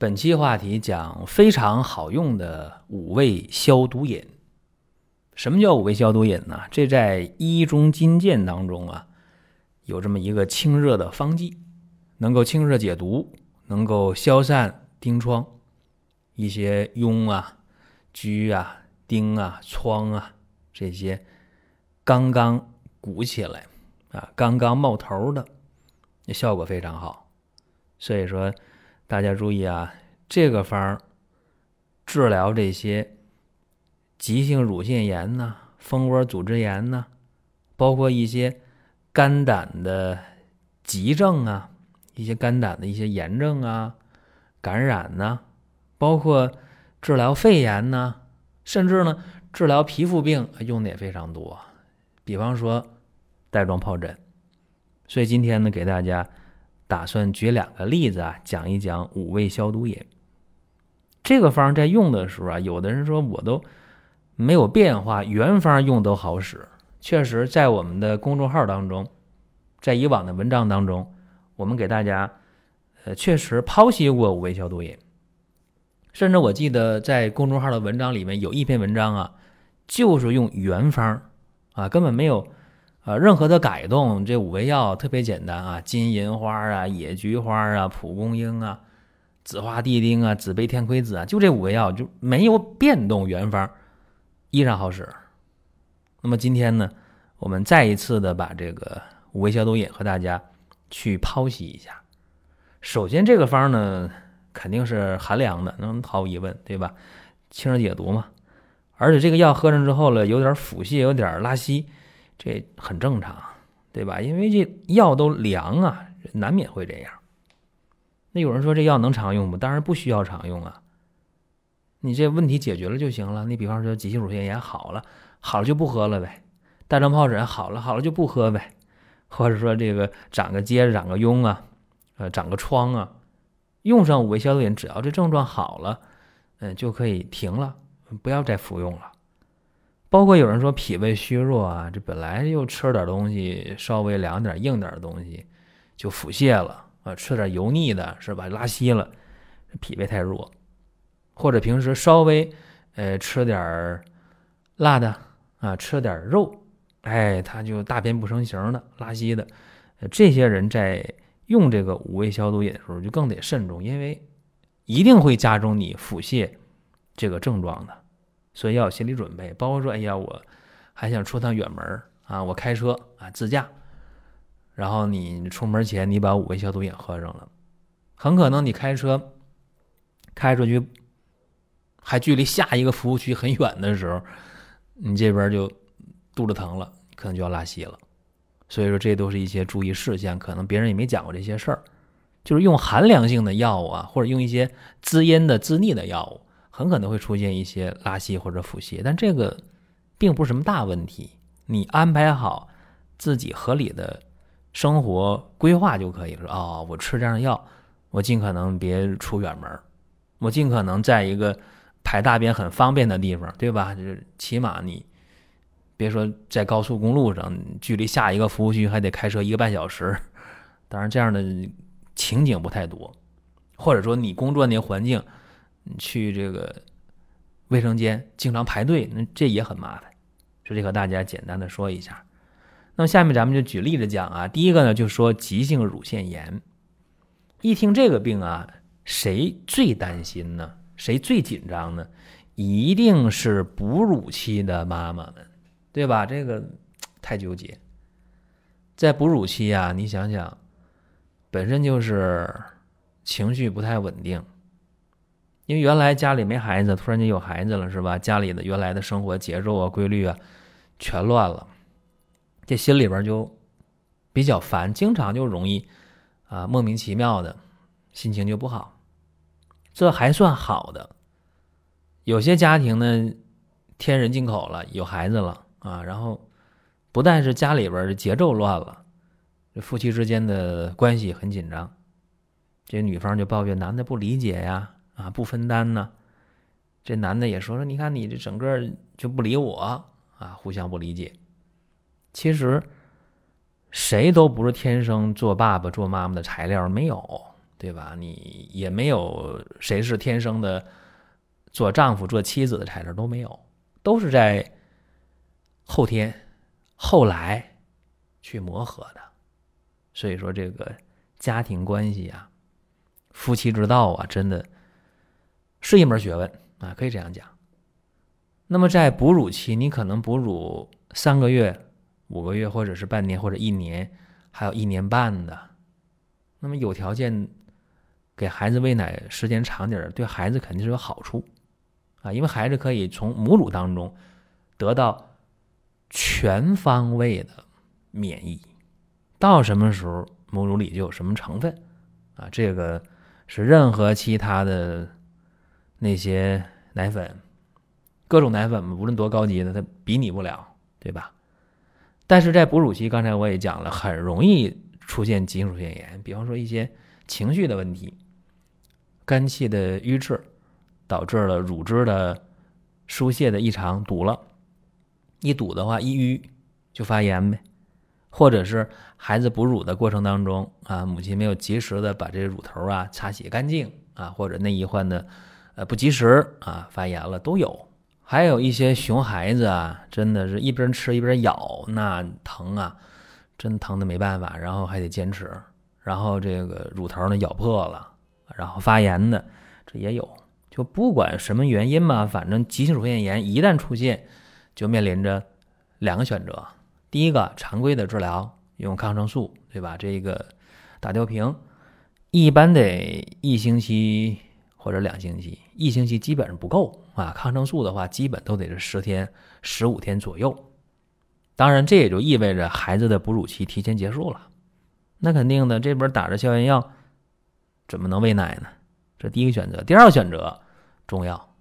本期话题讲非常好用的五味消毒饮。什么叫五味消毒饮呢？这在《医中金鉴》当中啊，有这么一个清热的方剂，能够清热解毒，能够消散疔疮，一些痈啊、疽啊、疔啊、疮啊这些刚刚鼓起来啊、刚刚冒头的，效果非常好。所以说。大家注意啊，这个方治疗这些急性乳腺炎呐、蜂窝组织炎呐，包括一些肝胆的急症啊，一些肝胆的一些炎症啊、感染呐，包括治疗肺炎呐，甚至呢治疗皮肤病用的也非常多。比方说带状疱疹，所以今天呢给大家。打算举两个例子啊，讲一讲五味消毒饮。这个方在用的时候啊，有的人说我都没有变化，原方用都好使。确实，在我们的公众号当中，在以往的文章当中，我们给大家呃确实剖析过五味消毒饮。甚至我记得在公众号的文章里面有一篇文章啊，就是用原方啊，根本没有。啊，任何的改动，这五味药特别简单啊，金银花啊、野菊花啊、蒲公英啊、紫花地丁啊、紫背天葵子啊，就这五味药就没有变动原方，依然好使。那么今天呢，我们再一次的把这个五味消毒饮和大家去剖析一下。首先，这个方呢肯定是寒凉的，能毫无疑问，对吧？清热解毒嘛，而且这个药喝上之后了，有点腹泻，有点拉稀。这很正常，对吧？因为这药都凉啊，难免会这样。那有人说这药能常用不？当然不需要常用啊。你这问题解决了就行了。你比方说急性乳腺炎好了，好了就不喝了呗；带状疱疹好了，好了就不喝呗；或者说这个长个疖、长个痈啊，呃，长个疮啊，用上五味消毒饮，只要这症状好了，嗯，就可以停了，不要再服用了。包括有人说脾胃虚弱啊，这本来又吃点东西稍微凉点硬点的东西，就腹泻了啊，吃点油腻的是吧？拉稀了，脾胃太弱，或者平时稍微呃吃点辣的啊，吃点肉，哎，他就大便不成形的拉稀的，这些人在用这个五味消毒饮的时候就更得慎重，因为一定会加重你腹泻这个症状的。所以要有心理准备，包括说，哎呀，我还想出趟远门啊，我开车啊自驾，然后你出门前你把五味消毒饮喝上了，很可能你开车开出去，还距离下一个服务区很远的时候，你这边就肚子疼了，可能就要拉稀了。所以说，这都是一些注意事项，可能别人也没讲过这些事儿，就是用寒凉性的药物啊，或者用一些滋阴的、滋腻的药物。很可能会出现一些拉稀或者腹泻，但这个并不是什么大问题。你安排好自己合理的生活规划就可以了。哦，我吃这样的药，我尽可能别出远门，我尽可能在一个排大便很方便的地方，对吧？就是起码你别说在高速公路上，距离下一个服务区还得开车一个半小时。当然，这样的情景不太多，或者说你工作那环境。去这个卫生间经常排队，那这也很麻烦。这里和大家简单的说一下。那么下面咱们就举例子讲啊。第一个呢，就说急性乳腺炎。一听这个病啊，谁最担心呢？谁最紧张呢？一定是哺乳期的妈妈们，对吧？这个 太纠结。在哺乳期啊，你想想，本身就是情绪不太稳定。因为原来家里没孩子，突然间有孩子了，是吧？家里的原来的生活节奏啊、规律啊，全乱了，这心里边就比较烦，经常就容易啊莫名其妙的心情就不好。这还算好的，有些家庭呢，添人进口了，有孩子了啊，然后不但是家里边的节奏乱了，这夫妻之间的关系很紧张，这女方就抱怨男的不理解呀。啊，不分担呢？这男的也说说，你看你这整个就不理我啊，互相不理解。其实谁都不是天生做爸爸做妈妈的材料，没有，对吧？你也没有谁是天生的做丈夫、做妻子的材料都没有，都是在后天、后来去磨合的。所以说，这个家庭关系啊，夫妻之道啊，真的是一门学问啊，可以这样讲。那么在哺乳期，你可能哺乳三个月、五个月，或者是半年或者一年，还有一年半的。那么有条件。给孩子喂奶时间长点儿，对孩子肯定是有好处，啊，因为孩子可以从母乳当中得到全方位的免疫，到什么时候母乳里就有什么成分，啊，这个是任何其他的那些奶粉，各种奶粉无论多高级的，它比拟不了，对吧？但是在哺乳期，刚才我也讲了，很容易出现急性乳腺炎，比方说一些情绪的问题。肝气的瘀滞，导致了乳汁的疏泄的异常，堵了。一堵的话，一淤就发炎呗。或者是孩子哺乳的过程当中啊，母亲没有及时的把这乳头啊擦洗干净啊，或者内衣换的不及时啊，发炎了都有。还有一些熊孩子啊，真的是一边吃一边咬，那疼啊，真疼的没办法，然后还得坚持。然后这个乳头呢咬破了。然后发炎的，这也有，就不管什么原因嘛，反正急性乳腺炎一旦出现，就面临着两个选择。第一个，常规的治疗，用抗生素，对吧？这个打吊瓶，一般得一星期或者两星期，一星期基本上不够啊。抗生素的话，基本都得是十天、十五天左右。当然，这也就意味着孩子的哺乳期提前结束了。那肯定的，这边打着消炎药。怎么能喂奶呢？这第一个选择。第二个选择，中药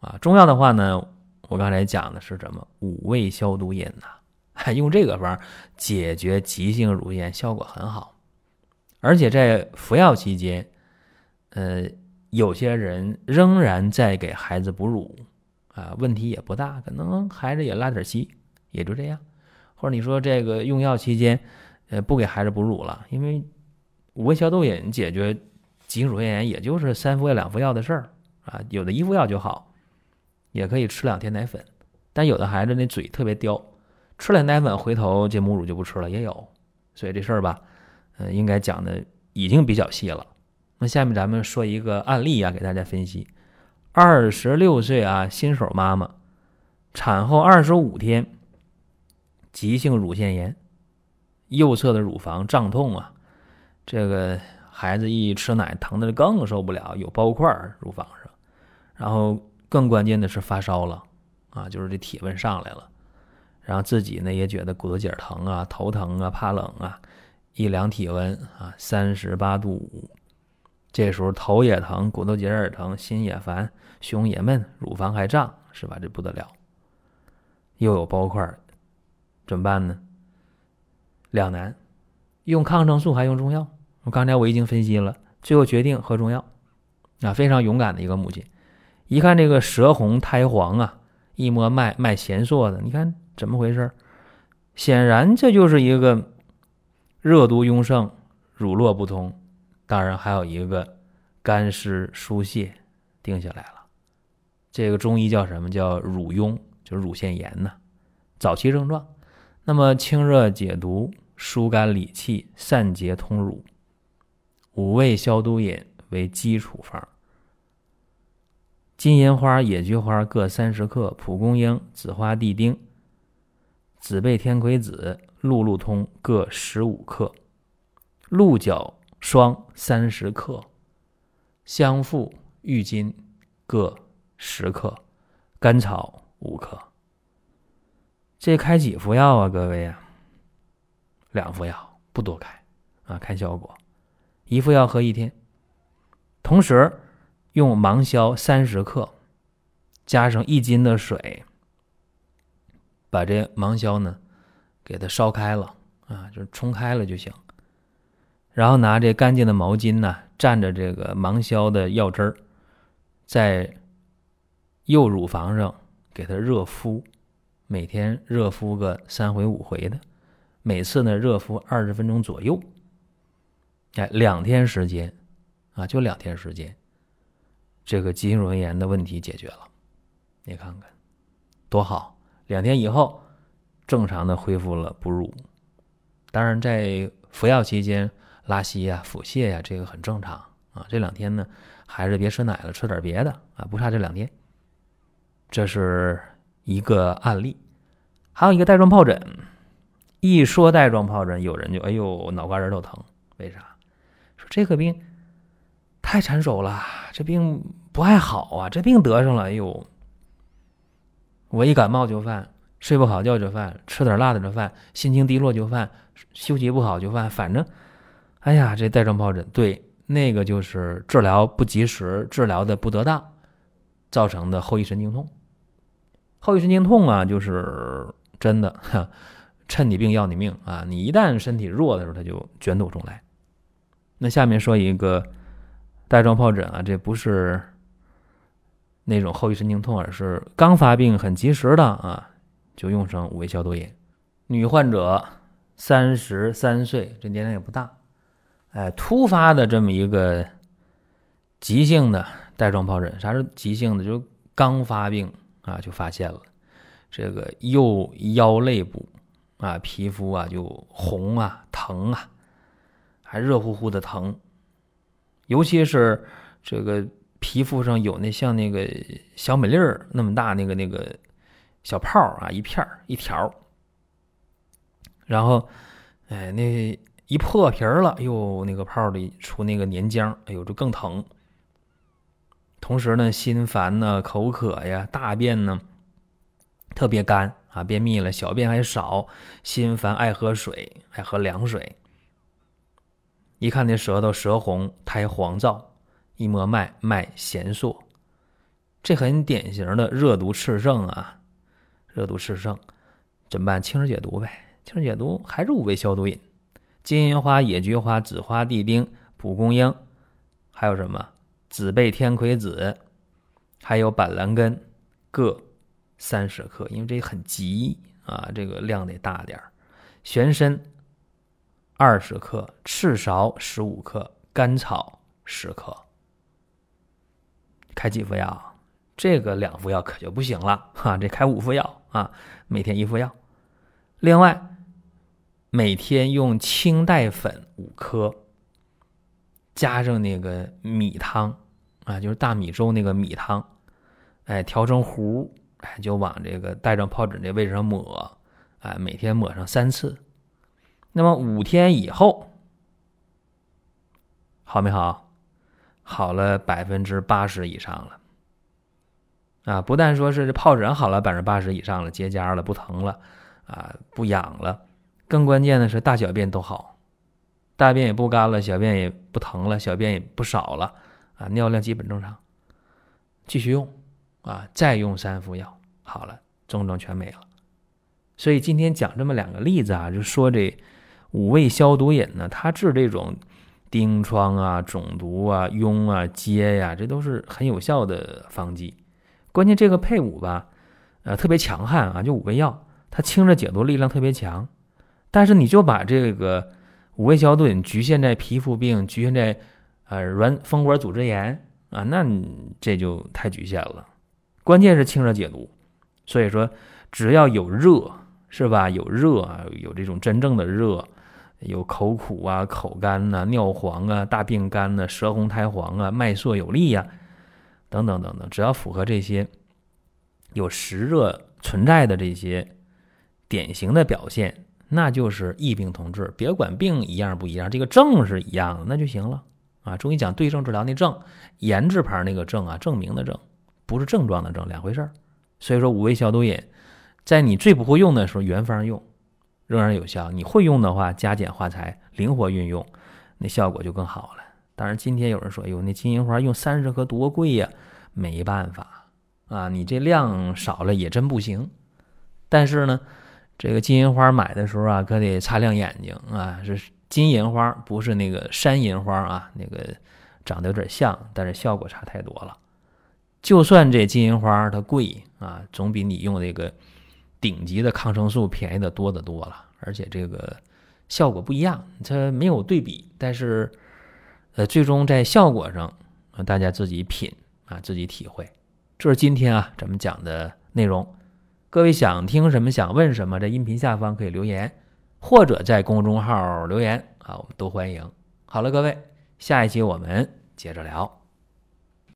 啊，中药的话呢，我刚才讲的是什么？五味消毒饮呐，用这个方解决急性乳腺炎，效果很好。而且在服药期间，呃，有些人仍然在给孩子哺乳啊，问题也不大，可能孩子也拉点稀，也就这样。或者你说这个用药期间，呃，不给孩子哺乳了，因为五味消毒饮解决。急性乳腺炎也就是三服药两服药的事儿啊，有的一服药就好，也可以吃两天奶粉。但有的孩子那嘴特别刁，吃了奶粉回头这母乳就不吃了，也有。所以这事儿吧，呃，应该讲的已经比较细了。那下面咱们说一个案例啊，给大家分析：二十六岁啊，新手妈妈，产后二十五天，急性乳腺炎，右侧的乳房胀痛啊，这个。孩子一吃奶，疼的更受不了，有包块乳房上，然后更关键的是发烧了，啊，就是这体温上来了，然后自己呢也觉得骨头节疼啊，头疼啊，怕冷啊，一量体温啊，三十八度五，这时候头也疼，骨头节也疼，心也烦，胸也闷，乳房还胀，是吧？这不得了，又有包块，怎么办呢？两难，用抗生素还用中药。我刚才我已经分析了，最后决定喝中药，啊，非常勇敢的一个母亲。一看这个舌红苔黄啊，一摸脉脉弦索的，你看怎么回事？显然这就是一个热毒壅盛，乳络不通，当然还有一个干湿疏泄，定下来了。这个中医叫什么叫乳痈，就是乳腺炎呢？早期症状，那么清热解毒、疏肝理气、散结通乳。五味消毒饮为基础方：金银花、野菊花各三十克，蒲公英、紫花地丁、紫贝天葵子、鹿鹿通各十五克，鹿角霜三十克，香附、郁金各十克，甘草五克。这开几服药啊，各位啊？两服药，不多开啊，看效果。一副药喝一天，同时用芒硝三十克，加上一斤的水，把这芒硝呢给它烧开了啊，就冲开了就行。然后拿这干净的毛巾呢，蘸着这个芒硝的药汁儿，在右乳房上给它热敷，每天热敷个三回五回的，每次呢热敷二十分钟左右。哎，两天时间，啊，就两天时间，这个急性乳炎的问题解决了。你看看多好，两天以后正常的恢复了哺乳。当然，在服药期间拉稀呀、腹泻呀，这个很正常啊。这两天呢，还是别吃奶了，吃点别的啊，不差这两天。这是一个案例，还有一个带状疱疹。一说带状疱疹，有人就哎呦脑瓜仁都疼，为啥？说这个病太缠手了，这病不爱好啊，这病得上了，哎呦，我一感冒就犯，睡不好觉就犯，吃点辣的就犯，心情低落就犯，休息不好就犯，反正，哎呀，这带状疱疹，对，那个就是治疗不及时，治疗的不得当，造成的后遗神经痛。后遗神经痛啊，就是真的哈。趁你病要你命啊！你一旦身体弱的时候，它就卷土重来。那下面说一个带状疱疹啊，这不是那种后遗神经痛，而是刚发病很及时的啊，就用上五味消毒液。女患者三十三岁，这年龄也不大，哎，突发的这么一个急性的带状疱疹，啥是急性的？就刚发病啊，就发现了这个右腰肋部。啊，皮肤啊就红啊，疼啊，还热乎乎的疼，尤其是这个皮肤上有那像那个小美粒儿那么大那个那个小泡啊，一片儿一条，然后哎那一破皮了，哟，那个泡里出那个粘浆，哎呦，就更疼。同时呢，心烦呢，口渴呀，大便呢特别干。啊，便秘了，小便还少，心烦，爱喝水，爱喝凉水。一看那舌头舌红，苔黄燥，一摸脉，脉弦数，这很典型的热毒炽盛啊，热毒炽盛，怎么办？清热解毒呗，清热解毒还是五味消毒饮：金银花、野菊花、紫花地丁、蒲公英，还有什么？紫贝、天葵子，还有板蓝根，各。三十克，因为这很急啊，这个量得大点儿。玄参二十克，赤芍十五克，甘草十克。开几副药？这个两副药可就不行了哈，这开五副药啊，每天一副药。另外，每天用清代粉五颗，加上那个米汤啊，就是大米粥那个米汤，哎，调成糊。哎就往这个带状疱疹这位置上抹，哎，每天抹上三次。那么五天以后，好没好？好了百分之八十以上了。啊，不但说是这疱疹好了百分之八十以上了，结痂了，不疼了，啊，不痒了，更关键的是大小便都好，大便也不干了，小便也不疼了，小便也不少了，啊，尿量基本正常。继续用。啊，再用三副药好了，症状全没了。所以今天讲这么两个例子啊，就说这五味消毒饮呢，它治这种疔疮啊、肿毒啊、痈啊、疖呀，这都是很有效的方剂。关键这个配伍吧，呃，特别强悍啊，就五味药，它清热解毒力量特别强。但是你就把这个五味消毒饮局限在皮肤病，局限在呃软风管组织炎啊，那这就太局限了。关键是清热解毒，所以说只要有热，是吧？有热啊，有这种真正的热，有口苦啊、口干呐、尿黄啊、大便干呐、舌红苔黄啊、脉涩有力呀，等等等等，只要符合这些有实热存在的这些典型的表现，那就是异病同治。别管病一样不一样，这个症是一样的，那就行了啊。中医讲对症治疗，那症研制牌那个症啊，证明的症。不是症状的症，两回事儿。所以说五味消毒饮，在你最不会用的时候，原方用仍然有效；你会用的话，加减化裁，灵活运用，那效果就更好了。当然，今天有人说：“哎呦，那金银花用三十克多贵呀！”没办法啊，你这量少了也真不行。但是呢，这个金银花买的时候啊，可得擦亮眼睛啊，是金银花，不是那个山银花啊，那个长得有点像，但是效果差太多了。就算这金银花它贵啊，总比你用这个顶级的抗生素便宜的多得多了，而且这个效果不一样，它没有对比，但是呃，最终在效果上，大家自己品啊，自己体会。这是今天啊咱们讲的内容。各位想听什么，想问什么，在音频下方可以留言，或者在公众号留言啊，我们都欢迎。好了，各位，下一期我们接着聊。